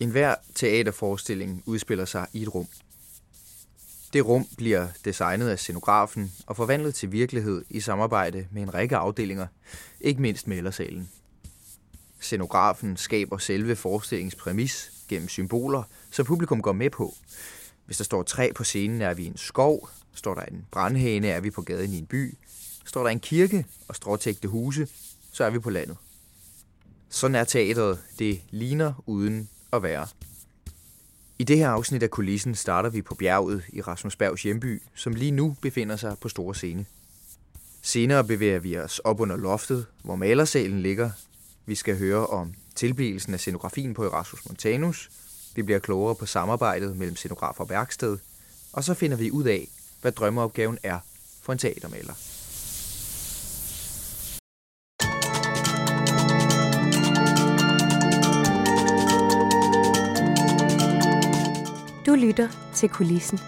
En hver teaterforestilling udspiller sig i et rum. Det rum bliver designet af scenografen og forvandlet til virkelighed i samarbejde med en række afdelinger, ikke mindst malersalen. Scenografen skaber selve forestillingspræmis gennem symboler, så publikum går med på. Hvis der står træ på scenen, er vi i en skov. Står der en brandhane, er vi på gaden i en by. Står der en kirke og stråtægte huse, så er vi på landet. Sådan er teateret. Det ligner uden at være. I det her afsnit af kulissen starter vi på bjerget i Rasmus Bergs hjemby, som lige nu befinder sig på store scene. Senere bevæger vi os op under loftet, hvor malersalen ligger. Vi skal høre om tilblivelsen af scenografien på Erasmus Montanus. Vi bliver klogere på samarbejdet mellem scenograf og værksted. Og så finder vi ud af, hvad drømmeopgaven er for en teatermaler. Lytter til Kulissen.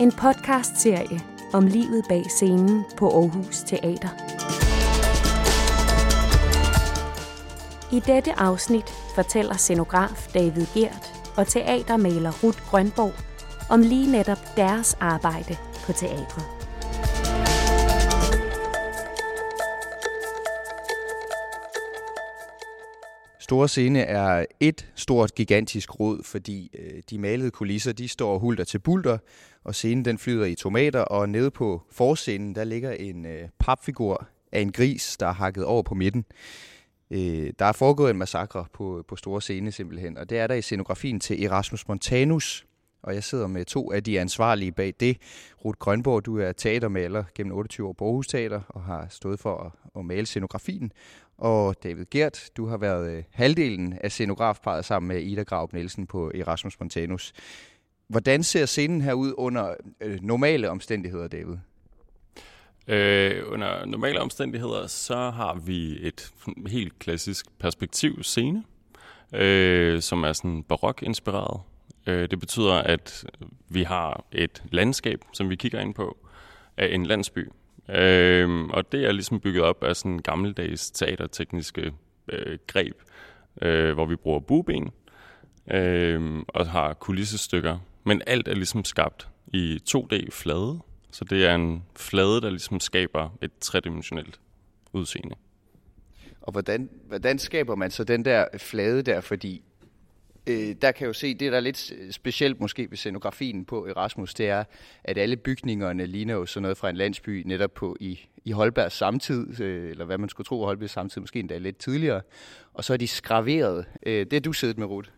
En podcast-serie om livet bag scenen på Aarhus Teater. I dette afsnit fortæller scenograf David Gert og teatermaler Ruth Grønborg om lige netop deres arbejde på teatret. Store Scene er et stort, gigantisk rod, fordi øh, de malede kulisser, de står hulter til bulter, og scenen den flyder i tomater, og nede på forscenen, der ligger en øh, papfigur af en gris, der er hakket over på midten. Øh, der er foregået en massakre på, på Store Scene simpelthen, og det er der i scenografien til Erasmus Montanus, og jeg sidder med to af de ansvarlige bag det. Ruth Grønborg, du er teatermaler gennem 28 år på Aarhus Teater og har stået for at, at male scenografien. Og David Gert, du har været øh, halvdelen af scenografparet sammen med Ida Graup Nielsen på Erasmus Montanus. Hvordan ser scenen her ud under øh, normale omstændigheder, David? Øh, under normale omstændigheder, så har vi et helt klassisk perspektiv scene, øh, som er sådan barok-inspireret. Øh, det betyder, at vi har et landskab, som vi kigger ind på, af en landsby. Øhm, og det er ligesom bygget op af sådan gammeldags teatertekniske øh, greb, øh, hvor vi bruger buben øh, og har kulissestykker. Men alt er ligesom skabt i 2D-flade, så det er en flade, der ligesom skaber et tredimensionelt udseende. Og hvordan, hvordan skaber man så den der flade der? Fordi øh, der kan jo se, det der er lidt specielt måske ved scenografien på Erasmus, det er, at alle bygningerne ligner jo sådan noget fra en landsby netop på i, i Holbergs samtid, øh, eller hvad man skulle tro, Holbergs samtid, måske endda lidt tidligere. Og så er de skraveret. Øh, det er du siddet med, Ruth.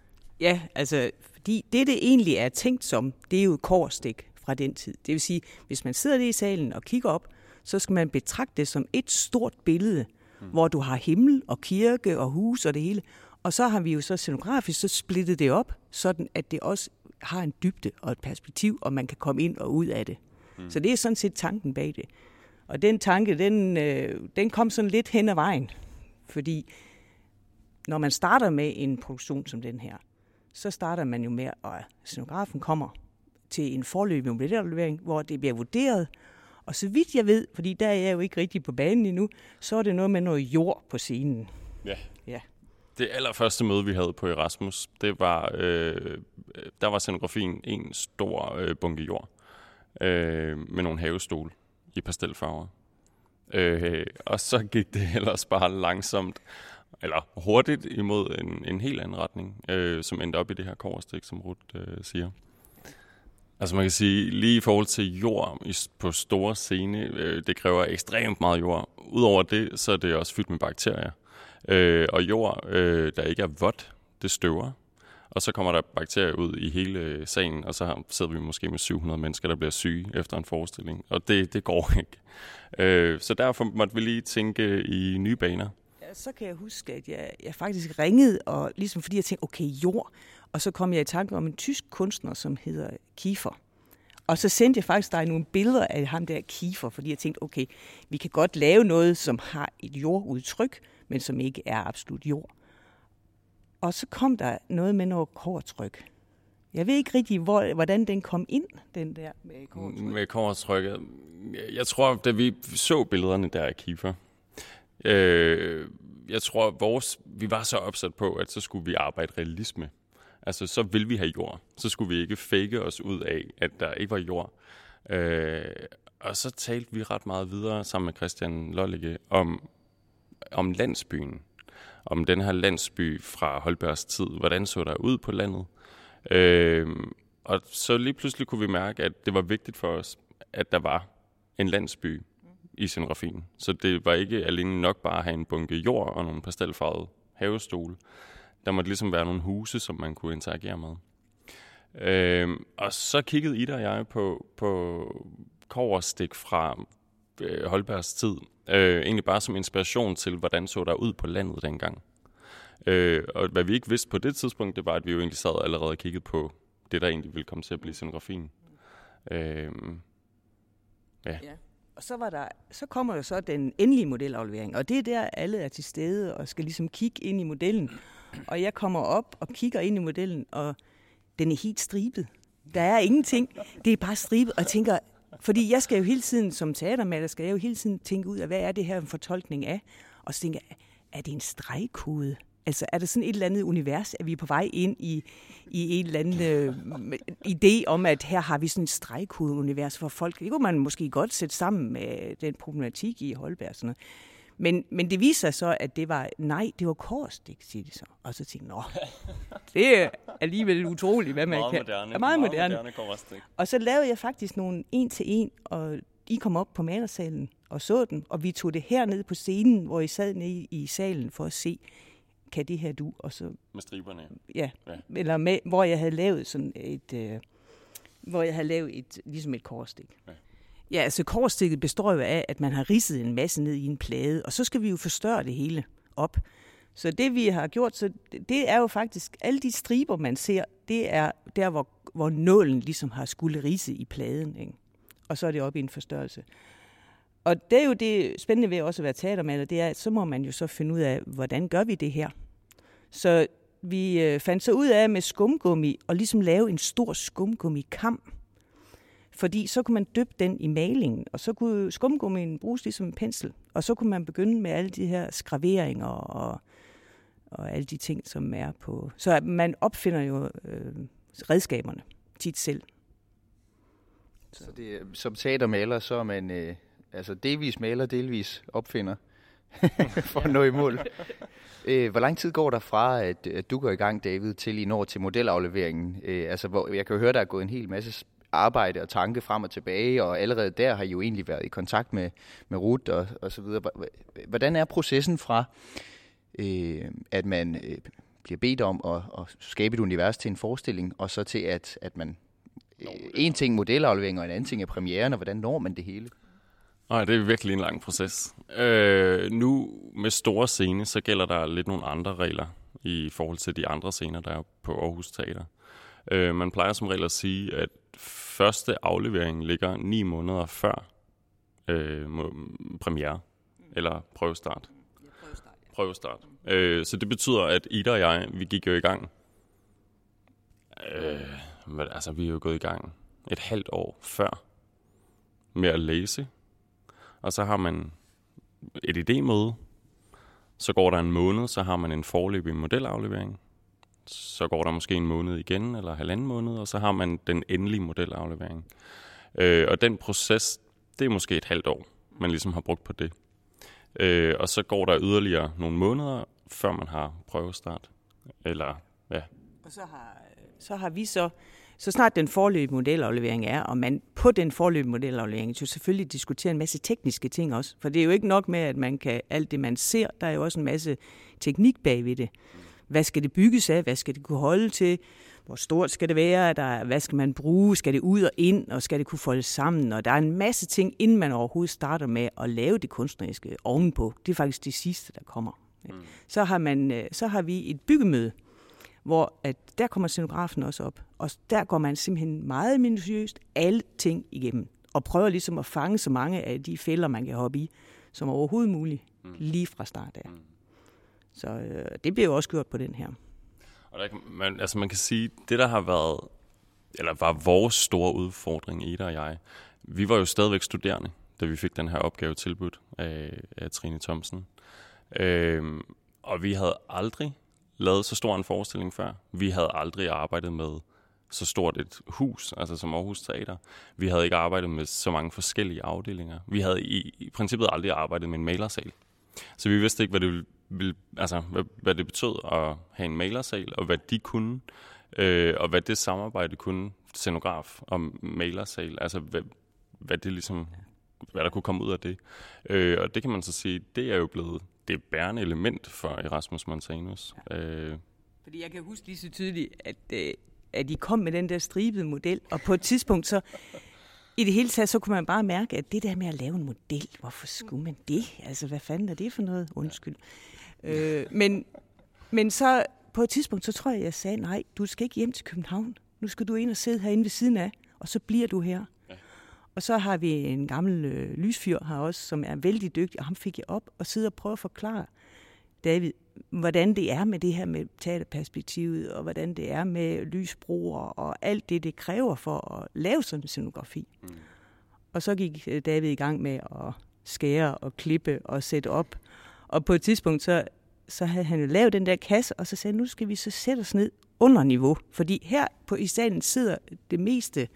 Ja, altså, fordi det, det egentlig er tænkt som, det er jo et korstik fra den tid. Det vil sige, hvis man sidder det i salen og kigger op, så skal man betragte det som et stort billede, mm. hvor du har himmel og kirke og hus og det hele. Og så har vi jo så scenografisk så splittet det op, sådan at det også har en dybde og et perspektiv, og man kan komme ind og ud af det. Mm. Så det er sådan set tanken bag det. Og den tanke, den, øh, den kom sådan lidt hen ad vejen. Fordi når man starter med en produktion som den her, så starter man jo med, at scenografen kommer til en forløbig modellerlevering, hvor det bliver vurderet. Og så vidt jeg ved, fordi der er jeg jo ikke rigtig på banen endnu, så er det noget med noget jord på scenen. Ja. Det allerførste møde, vi havde på Erasmus, det var, øh, der var scenografien en stor øh, bunke jord øh, med nogle havestol i pastelfarver. Øh, og så gik det ellers bare langsomt, eller hurtigt imod en, en helt anden retning, øh, som endte op i det her korstik, som Ruth øh, siger. Altså man kan sige, lige i forhold til jord på store scene, øh, det kræver ekstremt meget jord. Udover det, så er det også fyldt med bakterier. Øh, og jord, øh, der ikke er vådt, det støver. Og så kommer der bakterier ud i hele øh, sagen, og så sidder vi måske med 700 mennesker, der bliver syge efter en forestilling. Og det, det går ikke. Øh, så derfor måtte vi lige tænke i nye baner. Ja, så kan jeg huske, at jeg, jeg faktisk ringede, og ligesom fordi jeg tænkte, okay, jord. Og så kom jeg i tanke om en tysk kunstner, som hedder Kiefer. Og så sendte jeg faktisk dig nogle billeder af ham der Kiefer, fordi jeg tænkte, okay, vi kan godt lave noget, som har et jordudtryk, men som ikke er absolut jord. Og så kom der noget med noget kårtryk. Jeg ved ikke rigtig, hvor, hvordan den kom ind, den der med kårtryk. Med kårtrykket. Jeg tror, da vi så billederne der af Kiefer, øh, jeg tror, vores, vi var så opsat på, at så skulle vi arbejde realisme. Altså, så vil vi have jord. Så skulle vi ikke fake os ud af, at der ikke var jord. Øh, og så talte vi ret meget videre sammen med Christian Lollige om, om landsbyen. Om den her landsby fra Holbergs tid. Hvordan så der ud på landet? Øh, og så lige pludselig kunne vi mærke, at det var vigtigt for os, at der var en landsby i scenografien. Så det var ikke alene nok bare at have en bunke jord og nogle pastelfarvede havestole. Der måtte ligesom være nogle huse, som man kunne interagere med. Øhm, og så kiggede Ida og jeg på, på koverstik fra øh, Holbergs tid. Øh, egentlig bare som inspiration til, hvordan så der ud på landet dengang. Øh, og hvad vi ikke vidste på det tidspunkt, det var, at vi jo egentlig sad allerede og kiggede på det, der egentlig ville komme til at blive scenografien. Øh, ja. ja. Og så, var der, så kommer jo så den endelige modelaflevering, og det er der, alle er til stede og skal ligesom kigge ind i modellen. Og jeg kommer op og kigger ind i modellen, og den er helt stribet. Der er ingenting. Det er bare stribet, og jeg tænker, fordi jeg skal jo hele tiden, som teatermaler, skal jeg jo hele tiden tænke ud af, hvad er det her en fortolkning af? Og så tænker jeg, er det en stregkode? Altså er der sådan et eller andet univers, at vi er på vej ind i, i en eller anden øh, idé om, at her har vi sådan et stregkode-univers for folk. Det kunne man måske godt sætte sammen med den problematik i Holberg. Sådan noget. Men, men det viser sig så, at det var, nej, det var korstik, siger de så. Og så tænkte jeg, det er alligevel utroligt, hvad man meget kan. Moderne, er meget, meget moderne. moderne korstik. Og så lavede jeg faktisk nogle en til en, og I kom op på malersalen og så den, og vi tog det herned på scenen, hvor I sad nede i salen for at se, kan det her du? Og så, med striberne. Ja, ja. eller med, hvor jeg havde lavet sådan et, øh, hvor jeg havde lavet et, ligesom et korstik. Ja. Ja, altså korstikket består jo af, at man har ridset en masse ned i en plade, og så skal vi jo forstørre det hele op. Så det vi har gjort, så det er jo faktisk, alle de striber, man ser, det er der, hvor, hvor nålen ligesom har skulle rise i pladen. Ikke? Og så er det op i en forstørrelse. Og det er jo det spændende ved også at være teatermaler, det er, at så må man jo så finde ud af, hvordan gør vi det her? Så vi øh, fandt så ud af med skumgummi og ligesom lave en stor skumgummi-kamp. Fordi så kunne man dyppe den i malingen, og så kunne skumgummien bruges ligesom en pensel. Og så kunne man begynde med alle de her skraveringer og, og alle de ting, som er på... Så man opfinder jo øh, redskaberne tit selv. Så, så det, som teatermaler, så er man øh, altså delvis maler, delvis opfinder for at nå i mål. Øh, hvor lang tid går der fra, at, at du går i gang, David, til I når til modelafleveringen? Øh, altså, hvor, jeg kan jo høre, der er gået en hel masse arbejde og tanke frem og tilbage, og allerede der har I jo egentlig været i kontakt med, med Ruth og, og så videre. Hvordan er processen fra, øh, at man øh, bliver bedt om at, at skabe et univers til en forestilling, og så til at, at man... Øh, en ting modelaflevering, og en anden ting er premieren, og hvordan når man det hele? Nej, det er virkelig en lang proces. Øh, nu med store scene, så gælder der lidt nogle andre regler i forhold til de andre scener, der er på Aarhus Teater. Øh, man plejer som regel at sige, at første aflevering ligger ni måneder før øh, premiere, eller prøvestart. prøvestart. Ja. prøvestart. Øh, så det betyder, at Ida og jeg, vi gik jo i gang. Øh, men, altså, vi er jo gået i gang et halvt år før med at læse og så har man et idémøde. Så går der en måned, så har man en forløbig modelaflevering. Så går der måske en måned igen, eller halvanden måned, og så har man den endelige modelaflevering. Øh, og den proces, det er måske et halvt år, man ligesom har brugt på det. Øh, og så går der yderligere nogle måneder, før man har prøvestart. Eller, ja. Og så har, så har vi så så snart den forløbige modelaflevering er, og man på den forløbige modelaflevering jo selvfølgelig diskuterer en masse tekniske ting også. For det er jo ikke nok med, at man kan alt det, man ser. Der er jo også en masse teknik bagved det. Hvad skal det bygges af? Hvad skal det kunne holde til? Hvor stort skal det være? Der, hvad skal man bruge? Skal det ud og ind? Og skal det kunne folde sammen? Og der er en masse ting, inden man overhovedet starter med at lave det kunstneriske ovenpå. Det er faktisk det sidste, der kommer. Mm. Så, har man, øh, så har vi et byggemøde, hvor at der kommer scenografen også op. Og der går man simpelthen meget minutiøst alle ting igennem, og prøver ligesom at fange så mange af de fælder, man kan hoppe i, som overhovedet muligt, mm. lige fra start af. Mm. Så øh, det bliver jo også gjort på den her. Og der, man, altså man kan sige, det der har været, eller var vores store udfordring, Ida og jeg, vi var jo stadigvæk studerende, da vi fik den her opgave tilbudt af, af Trine Thomsen. Øh, og vi havde aldrig lavet så stor en forestilling før. Vi havde aldrig arbejdet med så stort et hus, altså som Aarhus Teater. Vi havde ikke arbejdet med så mange forskellige afdelinger. Vi havde i, i princippet aldrig arbejdet med en malersal. Så vi vidste ikke, hvad det, ville, altså, hvad, hvad det betød at have en malersal, og hvad de kunne, øh, og hvad det samarbejde kunne, scenograf og malersal, altså hvad, hvad det ligesom hvad der kunne komme ud af det. Øh, og det kan man så sige, det er jo blevet det bærende element for Erasmus Montanus. Ja. Øh. Fordi jeg kan huske lige så tydeligt, at, øh, at de kom med den der stribede model, og på et tidspunkt så, i det hele taget, så kunne man bare mærke, at det der med at lave en model, hvorfor skulle man det? Altså, hvad fanden er det for noget? Undskyld. Ja. Øh, men, men så på et tidspunkt, så tror jeg, jeg sagde, nej, du skal ikke hjem til København. Nu skal du ind og sidde herinde ved siden af, og så bliver du her. Og så har vi en gammel øh, lysfyr her også, som er vældig dygtig, og ham fik jeg op og sidde og prøve at forklare David, hvordan det er med det her med teaterperspektivet, og hvordan det er med lysbroer, og alt det, det kræver for at lave sådan en scenografi. Mm. Og så gik øh, David i gang med at skære og klippe og sætte op. Og på et tidspunkt, så, så havde han jo lavet den der kasse, og så sagde nu skal vi så sætte os ned under niveau. Fordi her på i salen sidder det meste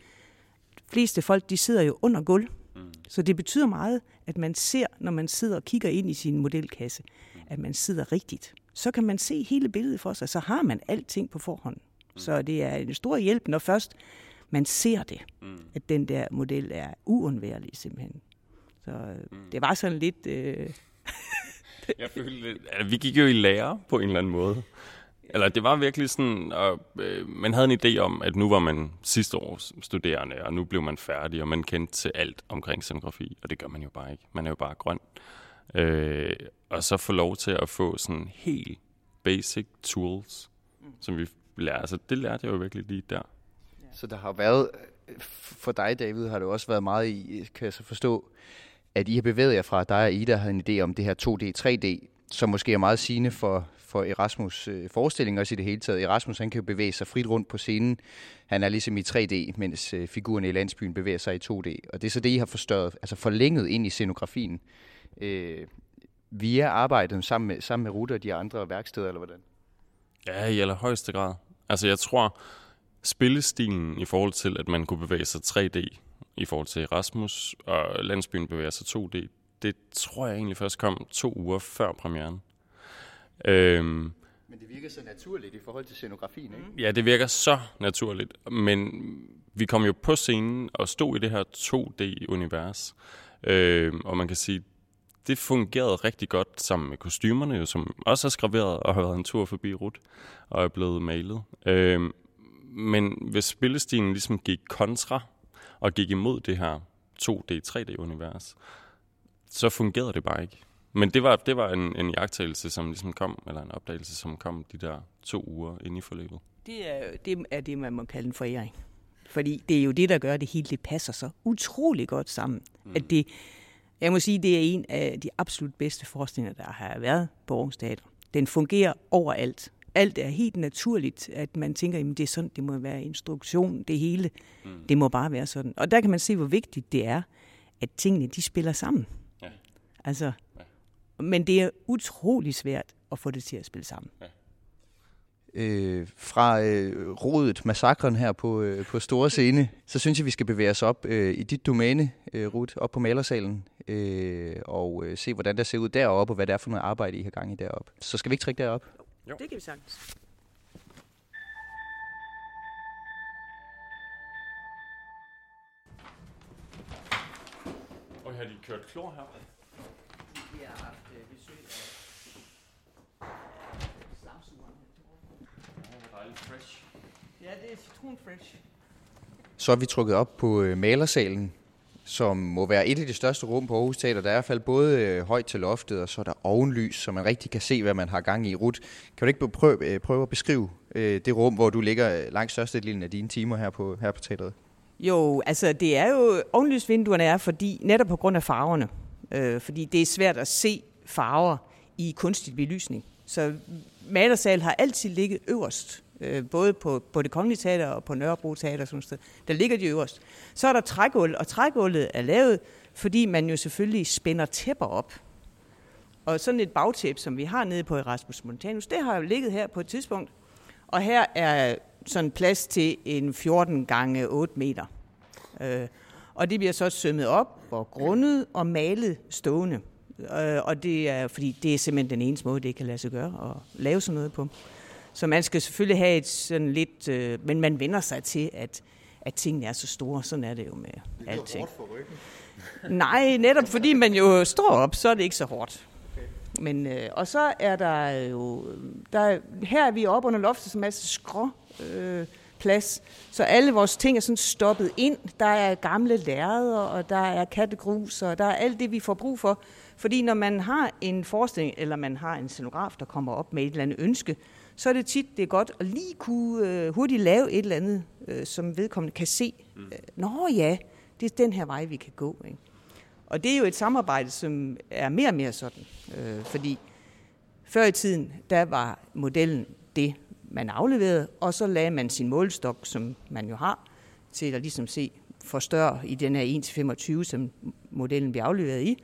fleste folk, de sidder jo under gulv. Mm. Så det betyder meget, at man ser, når man sidder og kigger ind i sin modelkasse, mm. at man sidder rigtigt. Så kan man se hele billedet for sig, så har man alting på forhånd. Mm. Så det er en stor hjælp, når først man ser det, mm. at den der model er uundværlig simpelthen. Så mm. det var sådan lidt... Øh... jeg følte, at vi gik jo i lære på en eller anden måde. Eller det var virkelig sådan, og øh, man havde en idé om, at nu var man sidste års studerende, og nu blev man færdig, og man kendte til alt omkring scenografi, og det gør man jo bare ikke. Man er jo bare grøn. Øh, og så få lov til at få sådan helt basic tools, mm. som vi lærer. Altså det lærte jeg jo virkelig lige der. Så der har været, for dig David, har det også været meget i, kan jeg så forstå, at I har bevæget jer fra, dig og Ida havde en idé om det her 2D, 3D, som måske er meget sigende for, for Erasmus øh, forestilling også i det hele taget. Erasmus han kan jo bevæge sig frit rundt på scenen. Han er ligesom i 3D, mens øh, figurerne i landsbyen bevæger sig i 2D. Og det er så det, I har forstørret, altså forlænget ind i scenografien. Øh, via arbejdet sammen med, sammen med Rutte og de andre værksteder, eller hvordan? Ja, i allerhøjeste grad. Altså jeg tror, spillestilen i forhold til, at man kunne bevæge sig 3D i forhold til Erasmus, og landsbyen bevæger sig 2D, det tror jeg egentlig først kom to uger før premieren. Øhm, men det virker så naturligt i forhold til scenografien, ikke? Ja, det virker så naturligt. Men vi kom jo på scenen og stod i det her 2D-univers. Øhm, og man kan sige, det fungerede rigtig godt sammen med kostymerne, jo, som også er skraveret og har været en tur forbi Rut og er blevet malet. Øhm, men hvis spillestilen ligesom gik kontra og gik imod det her 2D-3D-univers, så fungerede det bare ikke. Men det var, det var en, en jagttagelse, som ligesom kom, eller en opdagelse, som kom de der to uger inde i forløbet. Det er, det er det, man må kalde en foræring. Fordi det er jo det, der gør, at det hele det passer så utrolig godt sammen. Mm. At det, jeg må sige, det er en af de absolut bedste forskninger, der har været på Aarhus Teater. Den fungerer overalt. Alt er helt naturligt, at man tænker, at det er sådan, det må være instruktion, det hele. Mm. Det må bare være sådan. Og der kan man se, hvor vigtigt det er, at tingene de spiller sammen. Ja. Altså, men det er utrolig svært at få det til at spille sammen. Ja. Øh, fra øh, rodet, massakren her på, øh, på store scene, så synes jeg, vi skal bevæge os op øh, i dit domæne, øh, Ruth, op på malersalen, øh, og øh, se, hvordan der ser ud deroppe, og hvad det er for noget arbejde, I har gang i deroppe. Så skal vi ikke trække derop? Jo. Det kan vi sagtens. Og har de kørt klor her? Ja, det er citronfresh. Så er vi trukket op på øh, malersalen, som må være et af de største rum på Aarhus Teater. Der er i hvert fald både øh, højt til loftet, og så er der ovenlys, så man rigtig kan se, hvad man har gang i. Rut, kan du ikke prøve, øh, prøve at beskrive øh, det rum, hvor du ligger øh, langt størstedelen af dine timer her på, her på teateret? Jo, altså det er jo, ovenlysvinduerne er, fordi netop på grund af farverne. Øh, fordi det er svært at se farver i kunstig belysning. Så malersal har altid ligget øverst øh, både på, på det kongelige teater og på Nørrebro Teater, sådan sted. der ligger de øverst. Så er der trægulv, og trægulvet er lavet, fordi man jo selvfølgelig spænder tæpper op. Og sådan et bagtæppe, som vi har nede på Erasmus Montanus, det har jo ligget her på et tidspunkt. Og her er sådan plads til en 14 gange 8 meter. Øh, og det bliver så sømmet op og grundet og malet stående. Øh, og det er, fordi det er simpelthen den eneste måde, det kan lade sig gøre at lave sådan noget på. Så man skal selvfølgelig have et sådan lidt, øh, men man vender sig til, at, at tingene er så store. Sådan er det jo med det alting. for ryggen. Nej, netop fordi man jo står op, så er det ikke så hårdt. Men, øh, og så er der jo, der, her er vi oppe under loftet, som er masse skrå øh, plads. Så alle vores ting er sådan stoppet ind. Der er gamle lærreder, og der er kattegrus, og der er alt det, vi får brug for. Fordi når man har en forestilling, eller man har en scenograf, der kommer op med et eller andet ønske, så er det tit, det er godt at lige kunne øh, hurtigt lave et eller andet, øh, som vedkommende kan se. Mm. Nå ja, det er den her vej, vi kan gå. Ikke? Og det er jo et samarbejde, som er mere og mere sådan. Øh, fordi før i tiden, der var modellen det, man afleverede, og så lagde man sin målstok, som man jo har, til at ligesom se for større i den her 1-25, som modellen bliver afleveret i.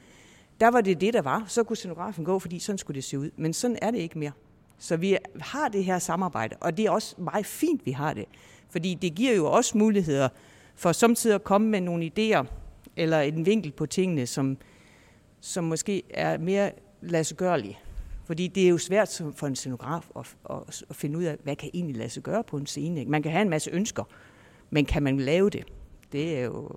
Der var det det, der var. Så kunne scenografen gå, fordi sådan skulle det se ud. Men sådan er det ikke mere. Så vi har det her samarbejde, og det er også meget fint, vi har det. Fordi det giver jo også muligheder for samtidig at komme med nogle idéer, eller en vinkel på tingene, som, som måske er mere ladsiggørlige. Fordi det er jo svært for en scenograf at, at, at finde ud af, hvad kan egentlig lade sig gøre på en scene. Man kan have en masse ønsker, men kan man lave det? Det er jo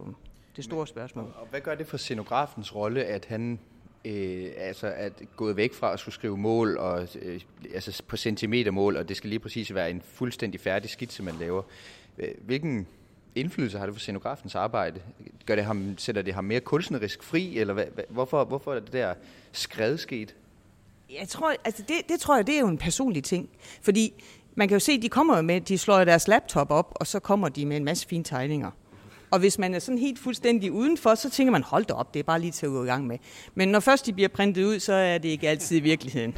det store spørgsmål. Og hvad gør det for scenografens rolle, at han øh, altså at gået væk fra at skulle skrive mål og øh, altså på centimetermål, og det skal lige præcis være en fuldstændig færdig skitse, man laver. Øh, hvilken indflydelse har det på scenografens arbejde? Gør det ham, sætter det ham mere kunstnerisk fri, eller hvad, hvorfor, hvorfor er det der skred sket? Jeg tror, altså det, det tror jeg, det er jo en personlig ting. Fordi man kan jo se, de kommer med, de slår deres laptop op, og så kommer de med en masse fine tegninger. Og hvis man er sådan helt fuldstændig udenfor, så tænker man, hold da op, det er bare lige til at gå i gang med. Men når først de bliver printet ud, så er det ikke altid i virkeligheden.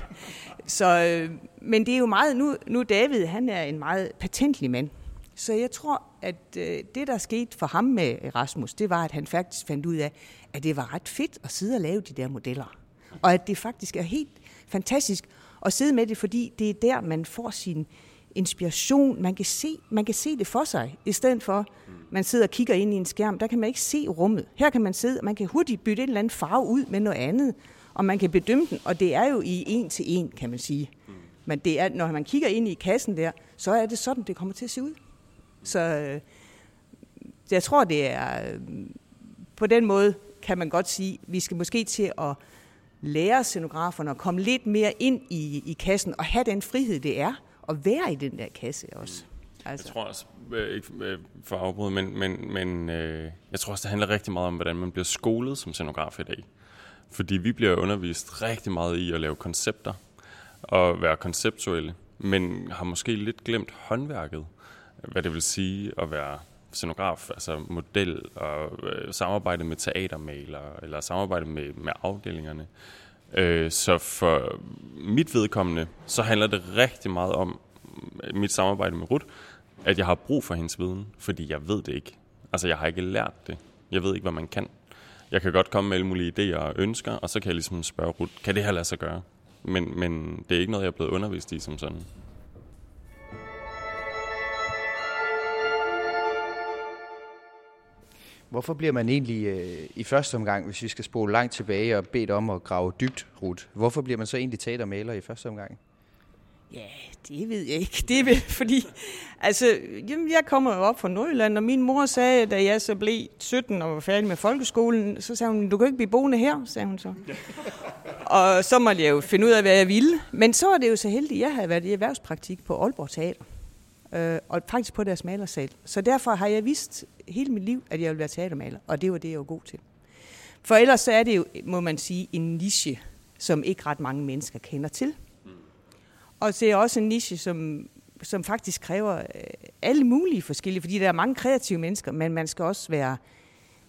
Så, øh, men det er jo meget, nu, nu David, han er en meget patentlig mand. Så jeg tror, at øh, det, der skete for ham med Erasmus, det var, at han faktisk fandt ud af, at det var ret fedt at sidde og lave de der modeller. Og at det faktisk er helt fantastisk at sidde med det, fordi det er der, man får sin inspiration. Man kan se, man kan se det for sig, i stedet for, man sidder og kigger ind i en skærm. Der kan man ikke se rummet. Her kan man sidde, og man kan hurtigt bytte en eller anden farve ud med noget andet, og man kan bedømme den, og det er jo i en til en, kan man sige. Men det er, når man kigger ind i kassen der, så er det sådan, det kommer til at se ud. Så øh, jeg tror, det er... Øh, på den måde kan man godt sige, vi skal måske til at lære scenograferne at komme lidt mere ind i, i kassen og have den frihed, det er at være i den der kasse også. Altså. Jeg tror også, øh, ikke øh, for at afbryde, men, men, men øh, jeg tror også, det handler rigtig meget om, hvordan man bliver skolet som scenograf i dag. Fordi vi bliver undervist rigtig meget i at lave koncepter og være konceptuelle, men har måske lidt glemt håndværket, hvad det vil sige at være scenograf, altså model og øh, samarbejde med teatermalere eller samarbejde med, med afdelingerne. Øh, så for mit vedkommende, så handler det rigtig meget om mit samarbejde med Ruth, at jeg har brug for hendes viden, fordi jeg ved det ikke. Altså, jeg har ikke lært det. Jeg ved ikke, hvad man kan. Jeg kan godt komme med alle mulige idéer og ønsker, og så kan jeg ligesom spørge Ruth, kan det her lade sig gøre? Men, men det er ikke noget, jeg er blevet undervist i som sådan. Hvorfor bliver man egentlig øh, i første omgang, hvis vi skal spole langt tilbage og bedt om at grave dybt, Rut? hvorfor bliver man så egentlig teatermaler i første omgang? Ja, det ved jeg ikke. Det er fordi, altså, jamen, jeg kommer jo op fra Nordjylland, og min mor sagde, da jeg så blev 17 og var færdig med folkeskolen, så sagde hun, du kan ikke blive boende her, sagde hun så. og så måtte jeg jo finde ud af, hvad jeg ville. Men så var det jo så heldigt, jeg havde været i erhvervspraktik på Aalborg Teater. Øh, og faktisk på deres malersal. Så derfor har jeg vidst hele mit liv, at jeg ville være teatermaler, og det var det, jeg var god til. For ellers så er det jo, må man sige, en niche, som ikke ret mange mennesker kender til. Og det er også en niche, som, som faktisk kræver øh, alle mulige forskellige, fordi der er mange kreative mennesker, men man skal også være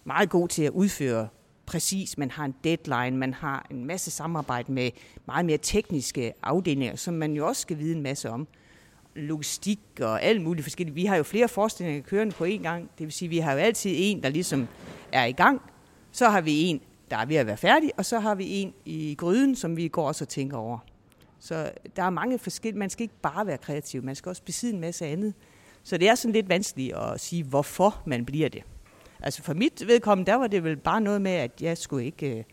meget god til at udføre præcis. Man har en deadline, man har en masse samarbejde med meget mere tekniske afdelinger, som man jo også skal vide en masse om. Logistik og alt muligt forskelligt. Vi har jo flere forestillinger kørende på én gang. Det vil sige, at vi har jo altid en, der ligesom er i gang. Så har vi en, der er ved at være færdig, og så har vi en i gryden, som vi går også og tænker over. Så der er mange forskellige, man skal ikke bare være kreativ, man skal også besidde en masse andet. Så det er sådan lidt vanskeligt at sige, hvorfor man bliver det. Altså for mit vedkommende, der var det vel bare noget med, at jeg skulle ikke, øh,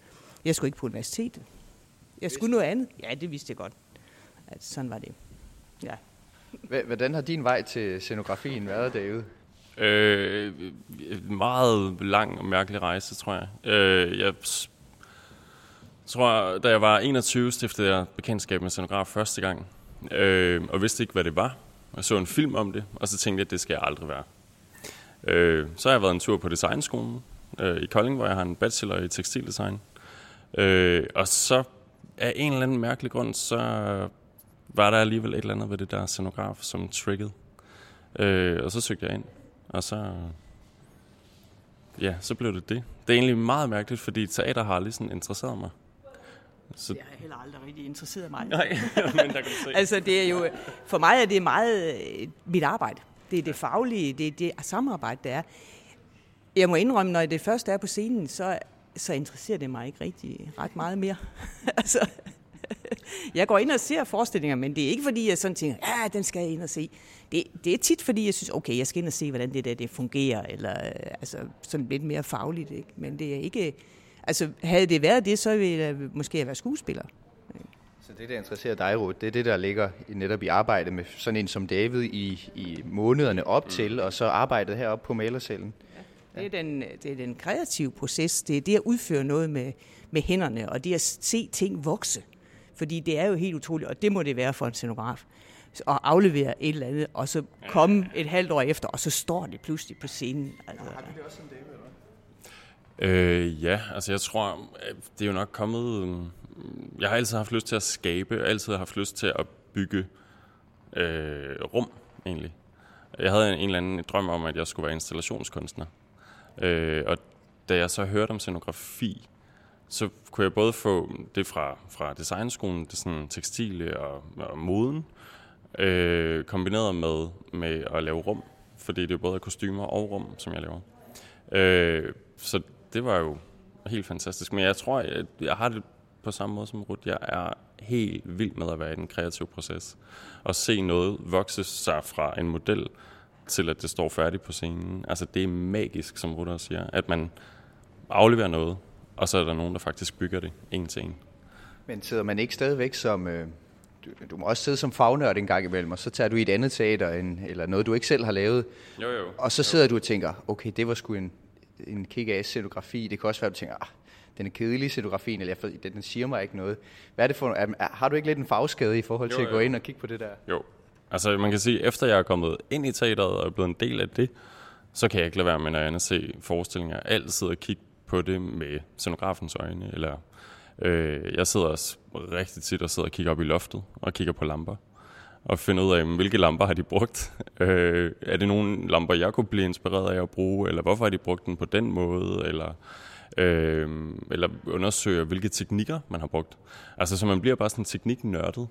jeg skulle ikke på universitetet. Jeg skulle noget andet. Ja, det vidste jeg godt. At sådan var det. Ja. Hvordan har din vej til scenografien været, David? Øh, meget lang og mærkelig rejse, tror jeg. Øh, jeg tror, da jeg var 21, stiftede jeg bekendtskab med scenograf første gang. Øh, og vidste ikke, hvad det var. Jeg så en film om det, og så tænkte jeg, at det skal jeg aldrig være. Øh, så har jeg været en tur på designskolen øh, i Kolding, hvor jeg har en bachelor i tekstildesign. Øh, og så af en eller anden mærkelig grund, så var der alligevel et eller andet ved det der scenograf, som triggede. Øh, og så søgte jeg ind, og så, ja, så blev det det. Det er egentlig meget mærkeligt, fordi teater har aldrig sådan interesseret mig. Så... Det har heller aldrig rigtig interesseret mig. Nej, men der kan du se. altså, det er jo, for mig er det meget øh, mit arbejde. Det er det faglige, det er det samarbejde, der er. Jeg må indrømme, når det først er på scenen, så, så interesserer det mig ikke rigtig ret meget mere. altså, jeg går ind og ser forestillinger, men det er ikke fordi, jeg sådan tænker, ja, den skal jeg ind og se. Det, det er tit fordi, jeg synes, okay, jeg skal ind og se, hvordan det der det fungerer, eller altså, sådan lidt mere fagligt. Ikke? Men det er ikke... Altså, havde det været det, så ville jeg måske være skuespiller. Så det, der interesserer dig, Ruth, det er det, der ligger netop i arbejde med sådan en som David i, i månederne op til, og så arbejdet heroppe på malercellen. Ja, det, er den, det er den kreative proces. Det er det at udføre noget med, med hænderne, og det at se ting vokse. Fordi det er jo helt utroligt, og det må det være for en scenograf at aflevere et eller andet, og så komme et halvt år efter, og så står det pludselig på scenen. Altså. Har du det også som David, Øh, ja, altså jeg tror, øh, det er jo nok kommet... Øh, jeg har altid haft lyst til at skabe, og altid haft lyst til at bygge øh, rum, egentlig. Jeg havde en, en eller anden drøm om, at jeg skulle være installationskunstner. Øh, og da jeg så hørte om scenografi, så kunne jeg både få det fra, fra designskolen, det sådan tekstile og, og moden, øh, kombineret med, med at lave rum, fordi det er både kostymer og rum, som jeg laver. Øh, så det var jo helt fantastisk. Men jeg tror, jeg, jeg har det på samme måde som Ruth. Jeg er helt vild med at være i den kreative proces. Og se noget vokse sig fra en model til, at det står færdigt på scenen. Altså, det er magisk, som Ruth også siger, at man afleverer noget, og så er der nogen, der faktisk bygger det en til en. Men sidder man ikke stadigvæk som... Øh, du, du må også sidde som fagnørd en gang imellem, og så tager du i et andet teater, en, eller noget, du ikke selv har lavet. Jo, jo. Og så sidder jo. du og tænker, okay, det var sgu en, en kick-ass-scenografi. Det kan også være, at du tænker, ah, den er kedelig scenografien, eller jeg, den siger mig ikke noget. Hvad er det for, er, har du ikke lidt en fagskade i forhold til jo, jo. at gå ind og kigge på det der? Jo, altså man kan sige, efter jeg er kommet ind i teateret og er blevet en del af det, så kan jeg ikke lade være med, når jeg se forestillinger, altid at kigge på det med scenografens øjne. Eller, øh, jeg sidder også rigtig tit og sidder og kigger op i loftet og kigger på lamper og finder ud af, hvilke lamper har de brugt. Øh, er det nogle lamper, jeg kunne blive inspireret af at bruge, eller hvorfor har de brugt den på den måde, eller, øh, eller undersøger, hvilke teknikker man har brugt. Altså, så man bliver bare sådan tekniknørdet.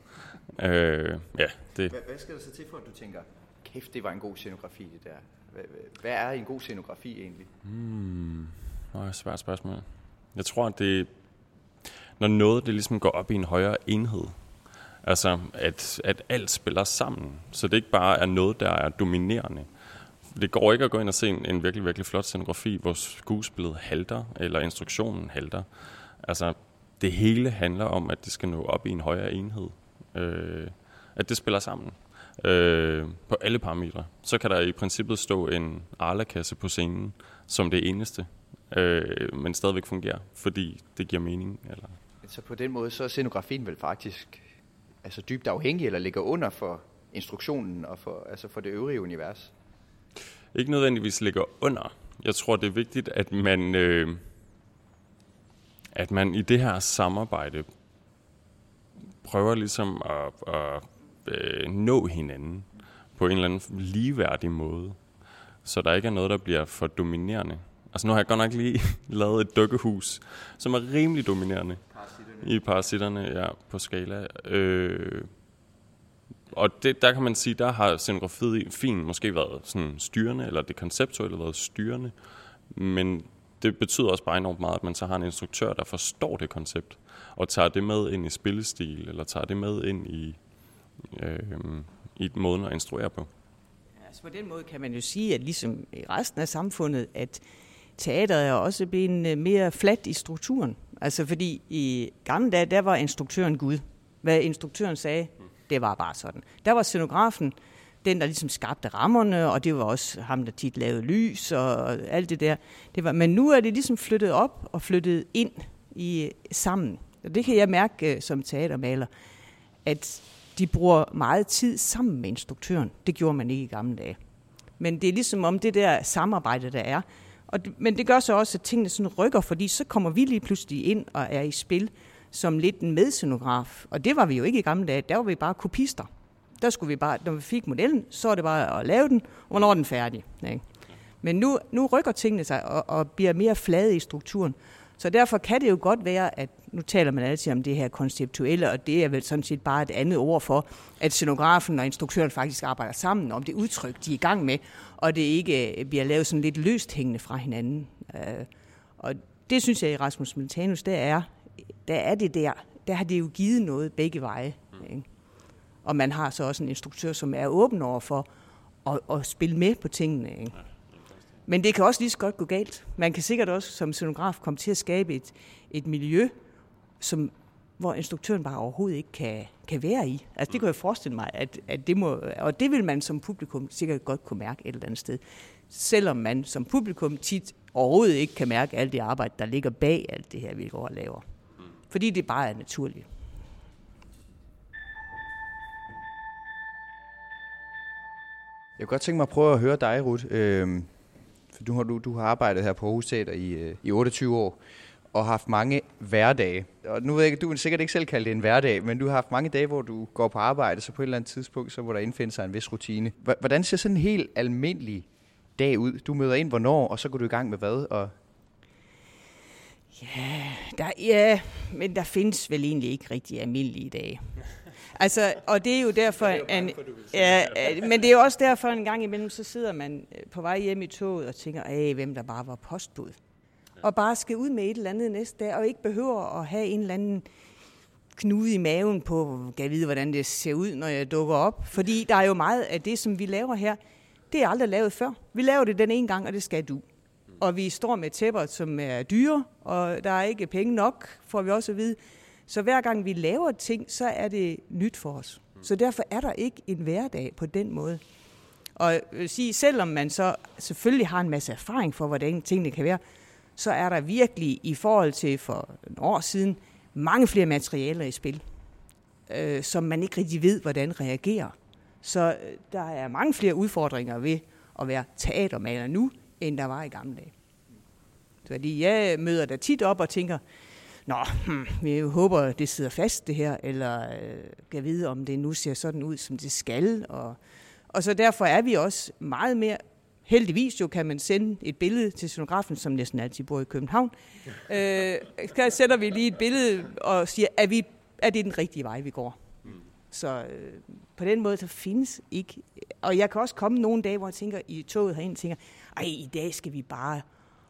Øh, ja, det. Hvad, hvad skal der så til for, at du tænker, kæft, det var en god scenografi, det der? Hvad, hvad er en god scenografi egentlig? Hmm. Nå, svært spørgsmål. Jeg tror, at det når noget det ligesom går op i en højere enhed. Altså, at, at alt spiller sammen. Så det ikke bare er noget, der er dominerende. Det går ikke at gå ind og se en, en virkelig, virkelig flot scenografi, hvor skuespillet halter, eller instruktionen halter. Altså, det hele handler om, at det skal nå op i en højere enhed. Øh, at det spiller sammen. Øh, på alle parametre. Så kan der i princippet stå en Arla-kasse på scenen, som det eneste øh, men stadigvæk fungerer, fordi det giver mening. Eller? Så på den måde, så er scenografien vel faktisk altså dybt afhængig, eller ligger under for instruktionen og for, altså for det øvrige univers? Ikke nødvendigvis ligger under. Jeg tror, det er vigtigt, at man, øh, at man i det her samarbejde prøver ligesom at, at øh, nå hinanden på en eller anden ligeværdig måde. Så der ikke er noget, der bliver for dominerende. Altså nu har jeg godt nok lige lavet et dukkehus, som er rimelig dominerende i parasitterne ja, på skala. Øh, og det, der kan man sige, der har scenografiet fin måske været sådan styrende, eller det konceptuelle været styrende, men det betyder også bare enormt meget, at man så har en instruktør, der forstår det koncept, og tager det med ind i spillestil, eller tager det med ind i, øh, i måden at instruere på. Altså på den måde kan man jo sige, at ligesom i resten af samfundet, at teateret er også blevet øh, mere fladt i strukturen. Altså fordi i gamle dage, der var instruktøren Gud. Hvad instruktøren sagde, det var bare sådan. Der var scenografen, den der ligesom skabte rammerne, og det var også ham, der tit lavede lys og alt det der. Det var, men nu er det ligesom flyttet op og flyttet ind i sammen. Og det kan jeg mærke øh, som teatermaler, at de bruger meget tid sammen med instruktøren. Det gjorde man ikke i gamle dage. Men det er ligesom om det der samarbejde, der er. Og det, men det gør så også, at tingene sådan rykker, fordi så kommer vi lige pludselig ind og er i spil som lidt en medscenograf. Og det var vi jo ikke i gamle dage. Der var vi bare kopister. Der skulle vi bare, når vi fik modellen, så er det bare at lave den, og hvornår er den færdig. Ikke? Men nu, nu rykker tingene sig og, og bliver mere flade i strukturen. Så derfor kan det jo godt være, at nu taler man altid om det her konceptuelle, og det er vel sådan set bare et andet ord for, at scenografen og instruktøren faktisk arbejder sammen om det udtryk, de er i gang med, og det ikke øh, bliver lavet sådan lidt løst hængende fra hinanden. Øh, og det synes jeg i Rasmus Montanus, der er, der er det der, der har det jo givet noget begge veje. Ikke? Og man har så også en instruktør, som er åben over for at, at spille med på tingene. Ikke? Men det kan også lige så godt gå galt. Man kan sikkert også som scenograf komme til at skabe et, et miljø, som, hvor instruktøren bare overhovedet ikke kan, kan være i. Altså det kan jeg forestille mig, at, at det må, og det vil man som publikum sikkert godt kunne mærke et eller andet sted. Selvom man som publikum tit overhovedet ikke kan mærke alt det arbejde, der ligger bag alt det her, vi går og laver. Fordi det bare er naturligt. Jeg kunne godt tænke mig at prøve at høre dig, Ruth. Øhm, for du har, du, du har arbejdet her på Aarhus Teater i, øh, i 28 år og haft mange hverdage. Og nu ved jeg du vil sikkert ikke selv kalde det en hverdag, men du har haft mange dage, hvor du går på arbejde, så på et eller andet tidspunkt, så må der indfinde sig en vis rutine. Hvordan ser sådan en helt almindelig dag ud? Du møder ind hvornår, og så går du i gang med hvad? Og Ja, der, ja, men der findes vel egentlig ikke rigtig almindelige dage. Altså, og det er jo derfor, det er jo en, ja, men det er jo også derfor en gang imellem, så sidder man øh, på vej hjem i toget og tænker, af hvem der bare var postbud. Og bare skal ud med et eller andet næste dag, og ikke behøver at have en eller anden knude i maven på, kan jeg vide, hvordan det ser ud, når jeg dukker op. Fordi der er jo meget af det, som vi laver her, det er aldrig lavet før. Vi laver det den ene gang, og det skal du. Og vi står med tæpper, som er dyre, og der er ikke penge nok, får vi også at vide. Så hver gang vi laver ting, så er det nyt for os. Så derfor er der ikke en hverdag på den måde. Og sige, selvom man så selvfølgelig har en masse erfaring for, hvordan tingene kan være, så er der virkelig i forhold til for en år siden mange flere materialer i spil, øh, som man ikke rigtig ved, hvordan reagerer. Så øh, der er mange flere udfordringer ved at være teatermaler nu, end der var i gamle dage. Fordi jeg møder der tit op og tænker, Nå, hmm, vi håber, det sidder fast det her, eller øh, kan vide, om det nu ser sådan ud, som det skal. Og, og så derfor er vi også meget mere, heldigvis jo kan man sende et billede til scenografen, som næsten altid bor i København. Øh, så sætter vi lige et billede og siger, er, vi, er det den rigtige vej, vi går? Så øh, på den måde, så findes ikke... Og jeg kan også komme nogle dage, hvor jeg tænker, i toget herinde, tænker, ej, i dag skal vi bare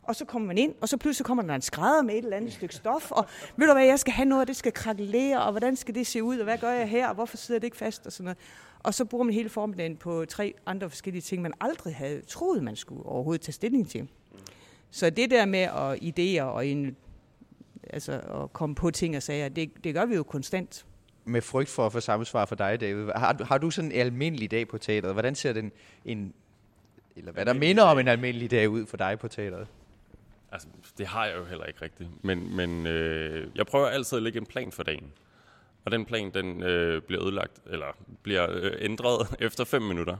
og så kommer man ind, og så pludselig kommer der en skrædder med et eller andet stykke stof, og ved du hvad, jeg skal have noget, det skal krakelere, og hvordan skal det se ud, og hvad gør jeg her, og hvorfor sidder det ikke fast, og sådan noget. Og så bruger man hele formiddagen på tre andre forskellige ting, man aldrig havde troet, man skulle overhovedet tage stilling til. Så det der med at idéer og en, altså at komme på ting og sager, det, det gør vi jo konstant. Med frygt for at få samme svar for dig, David. Har, har du sådan en almindelig dag på teateret? Hvordan ser den en, eller hvad der minder om en almindelig dag ud for dig på teateret? Altså, det har jeg jo heller ikke rigtigt. Men, men øh, jeg prøver altid at lægge en plan for dagen. Og den plan, den øh, bliver ødelagt, eller bliver øh, ændret efter fem minutter.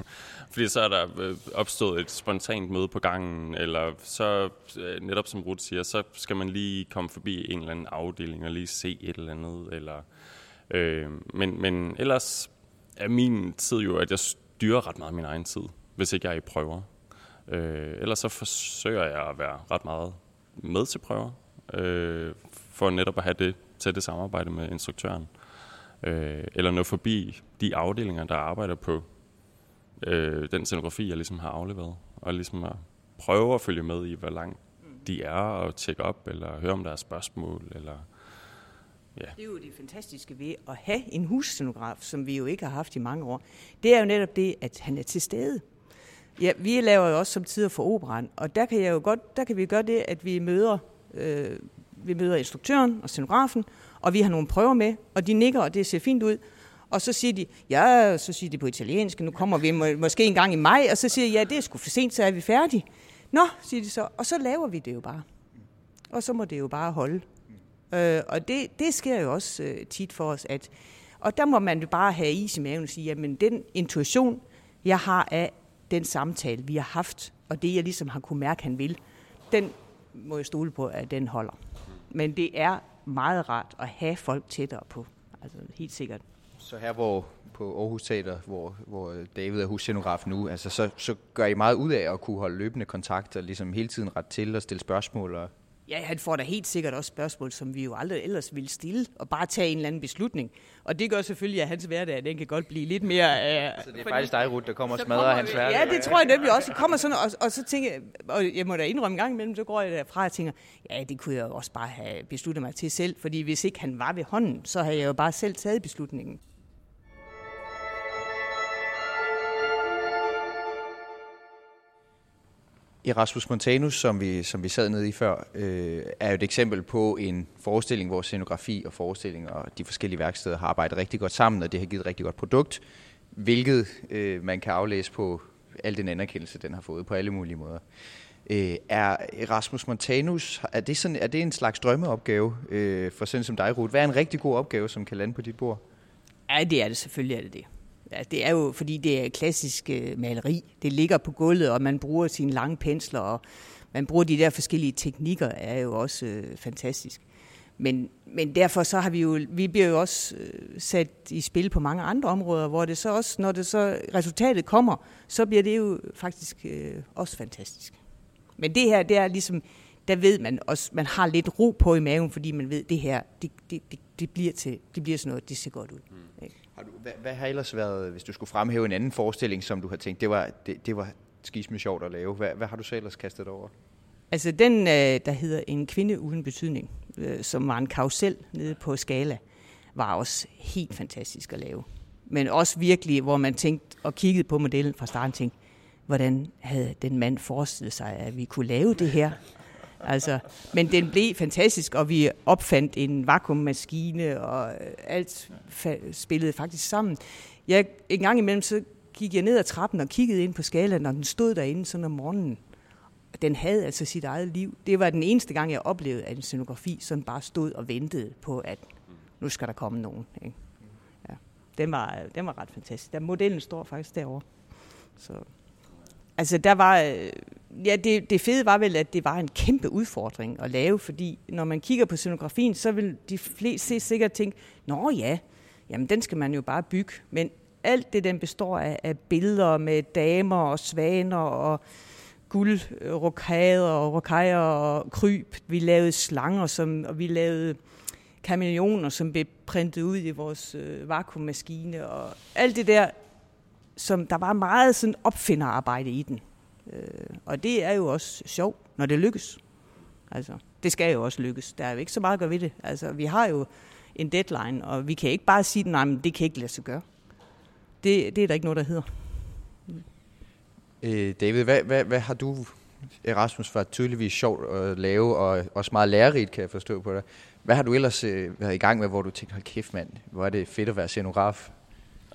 Fordi så er der øh, opstået et spontant møde på gangen, eller så, øh, netop som Ruth siger, så skal man lige komme forbi en eller anden afdeling og lige se et eller andet. Eller, øh, men, men ellers er min tid jo, at jeg styrer ret meget min egen tid, hvis ikke jeg er i prøver. Øh, ellers så forsøger jeg at være ret meget med til prøver, øh, for netop at have det tætte samarbejde med instruktøren. Øh, eller nå forbi de afdelinger, der arbejder på øh, den scenografi, jeg ligesom har afleveret, og ligesom at prøve at følge med i, hvor langt de er, og tjekke op, eller høre om der er spørgsmål, eller... Ja. Det er jo det fantastiske ved at have en husscenograf, som vi jo ikke har haft i mange år. Det er jo netop det, at han er til stede. Ja, vi laver jo også som tider for operan, og der kan, jeg jo godt, der kan vi gøre det, at vi møder, øh, vi møder instruktøren og scenografen, og vi har nogle prøver med, og de nikker, og det ser fint ud. Og så siger de, ja, så siger de på italiensk, nu kommer vi må, måske en gang i maj, og så siger de, ja, det er sgu for sent, så er vi færdige. Nå, siger de så, og så laver vi det jo bare. Og så må det jo bare holde. Øh, og det, det sker jo også øh, tit for os, at, og der må man jo bare have is i maven og sige, jamen den intuition, jeg har af den samtale, vi har haft, og det jeg ligesom har kunne mærke, han vil, den må jeg stole på, at den holder. Men det er meget rart at have folk tættere på. Altså helt sikkert. Så her hvor på Aarhus Teater, hvor, hvor David er husscenograf nu, altså så, så gør I meget ud af at kunne holde løbende kontakt og ligesom hele tiden ret til og stille spørgsmål og Ja, han får da helt sikkert også spørgsmål, som vi jo aldrig ellers ville stille, og bare tage en eller anden beslutning. Og det gør selvfølgelig, at hans hverdag, den kan godt blive lidt mere... Uh, så det er faktisk dig, Ruth, der kommer og smadrer hans hverdag? Ja, det tror jeg nemlig også. kommer sådan, og, og så tænker jeg, og jeg må da indrømme en gang imellem, så går jeg derfra og tænker, ja, det kunne jeg også bare have besluttet mig til selv, fordi hvis ikke han var ved hånden, så havde jeg jo bare selv taget beslutningen. Erasmus Montanus, som vi, som vi sad nede i før, øh, er jo et eksempel på en forestilling, hvor scenografi og forestilling og de forskellige værksteder har arbejdet rigtig godt sammen, og det har givet et rigtig godt produkt, hvilket øh, man kan aflæse på al den anerkendelse, den har fået på alle mulige måder. Øh, er Erasmus Montanus, er det, sådan, er det en slags drømmeopgave øh, for sådan som dig, Ruth? Hvad er en rigtig god opgave, som kan lande på dit bord? Ja, det er det selvfølgelig, er det det. Ja, det er jo, fordi det er klassisk øh, maleri. Det ligger på gulvet, og man bruger sine lange pensler, og man bruger de der forskellige teknikker, er jo også øh, fantastisk. Men, men derfor så har vi jo, vi bliver jo også øh, sat i spil på mange andre områder, hvor det så også, når det så resultatet kommer, så bliver det jo faktisk øh, også fantastisk. Men det her, det er ligesom, der ved man også, man har lidt ro på i maven, fordi man ved, det her, det, det, det, det bliver til, det bliver sådan noget, det ser godt ud. Mm. Ikke? Har du, hvad, hvad har ellers været, hvis du skulle fremhæve en anden forestilling, som du har tænkt, det var, det, det var skisme sjovt at lave. Hvad, hvad har du så ellers kastet over? Altså den, øh, der hedder En kvinde uden betydning, øh, som var en karusel nede på Skala, var også helt fantastisk at lave. Men også virkelig, hvor man tænkte og kiggede på modellen fra starten, tænkte, hvordan havde den mand forestillet sig, at vi kunne lave det her? Altså, men den blev fantastisk, og vi opfandt en vakuummaskine, og alt spillede faktisk sammen. Jeg, en gang imellem, så gik jeg ned ad trappen og kiggede ind på skalaen, og den stod derinde sådan om morgenen. Den havde altså sit eget liv. Det var den eneste gang, jeg oplevede, at en scenografi sådan bare stod og ventede på, at nu skal der komme nogen. Ikke? Ja. Den, var, den var ret fantastisk. Der modellen står faktisk derovre. Så. Altså, der var... Øh, ja, det, det fede var vel, at det var en kæmpe udfordring at lave, fordi når man kigger på scenografien, så vil de fleste sikkert tænke, nå ja, jamen den skal man jo bare bygge. Men alt det, den består af, af billeder med damer og svaner og guldrokader øh, og rokajer og kryb. Vi lavede slanger, som, og vi lavede kameleoner, som blev printet ud i vores øh, vakuummaskine. Og alt det der, som der var meget sådan opfinderarbejde i den. Øh, og det er jo også sjovt, når det lykkes. Altså, det skal jo også lykkes. Der er jo ikke så meget at gøre ved det. Altså, vi har jo en deadline, og vi kan ikke bare sige, nej, men det kan ikke lade sig gøre. Det, det er der ikke noget, der hedder. Øh, David, hvad, hvad, hvad har du, Erasmus, var tydeligvis sjovt at lave, og også meget lærerigt, kan jeg forstå på dig. Hvad har du ellers øh, været i gang med, hvor du tænkte, hold kæft mand, hvor er det fedt at være scenograf?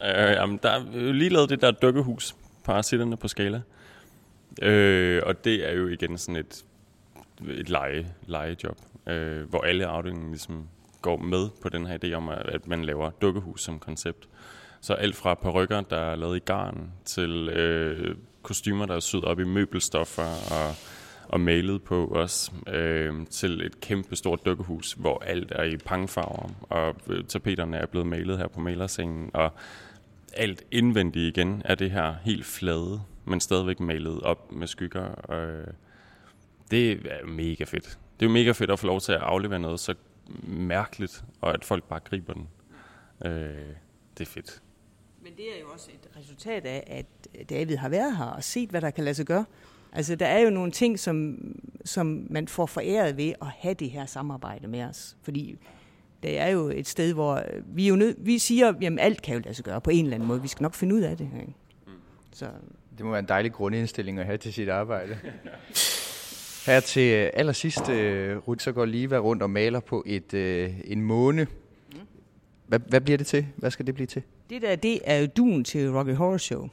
Øh, jamen, der er lige lavet det der dukkehus, parasitterne på skala. Øh, og det er jo igen sådan et, et lege, legejob, øh, hvor alle afdelingen ligesom går med på den her idé om, at man laver dukkehus som koncept. Så alt fra perukker, der er lavet i garn, til øh, kostymer, der er syet op i møbelstoffer og, og malet på os, øh, til et kæmpe stort dukkehus, hvor alt er i pangfarver, og øh, tapeterne er blevet malet her på malerscenen, og alt indvendigt igen er det her helt flade, men stadigvæk malet op med skygger. Øh, det er mega fedt. Det er jo mega fedt at få lov til at aflevere noget så mærkeligt, og at folk bare griber den. Øh, det er fedt. Men det er jo også et resultat af, at David har været her og set, hvad der kan lade sig gøre. Altså, der er jo nogle ting, som som man får foræret ved at have det her samarbejde med os. Fordi det er jo et sted, hvor vi, jo nød, vi siger, at alt kan jo lade sig gøre på en eller anden måde. Vi skal nok finde ud af det. Ikke? Så. Det må være en dejlig grundindstilling at have til sit arbejde. Her til allersidst, uh, Ruth, så går lige rundt og maler på et, uh, en måne. Hvad, hvad bliver det til? Hvad skal det blive til? Det der, det er jo duen til Rocky Horror Show.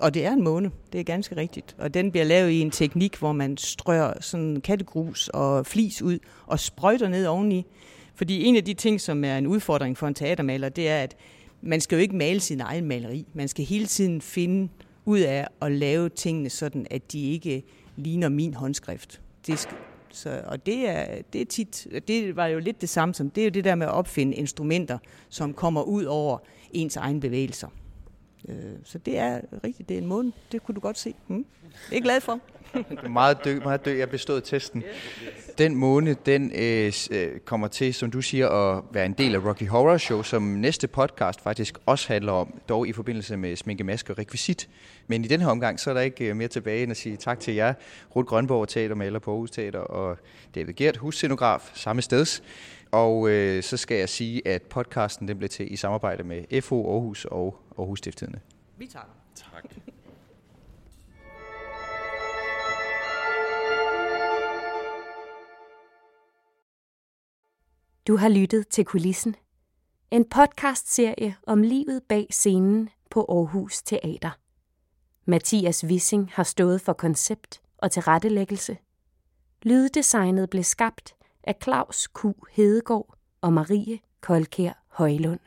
Og det er en måne, det er ganske rigtigt. Og den bliver lavet i en teknik, hvor man strør sådan kattegrus og flis ud og sprøjter ned oveni. Fordi en af de ting, som er en udfordring for en teatermaler, det er, at man skal jo ikke male sin egen maleri. Man skal hele tiden finde ud af at lave tingene sådan, at de ikke ligner min håndskrift. Det skal, så, og det er, det er tit, det var jo lidt det samme som, det er jo det der med at opfinde instrumenter, som kommer ud over ens egen bevægelser. Øh, så det er rigtigt, det er en måned. Det kunne du godt se. Hmm? Det er glad for. meget dø, meget død. Jeg bestod testen. Den måned, den øh, øh, kommer til, som du siger, at være en del af Rocky Horror Show, som næste podcast faktisk også handler om, dog i forbindelse med sminke, maske og rekvisit. Men i den her omgang, så er der ikke øh, mere tilbage end at sige tak til jer, Ruth Grønborg, teatermaler på Aarhus Teater, og David Gert, husscenograf, samme steds. Og øh, så skal jeg sige, at podcasten den blev til i samarbejde med FO Aarhus og Aarhus Stifttidende. Vi takker. Tak. Du har lyttet til Kulissen. En podcastserie om livet bag scenen på Aarhus Teater. Mathias Wissing har stået for koncept og tilrettelæggelse. Lyddesignet blev skabt af Claus Q. Hedegaard og Marie Kolkær Højlund.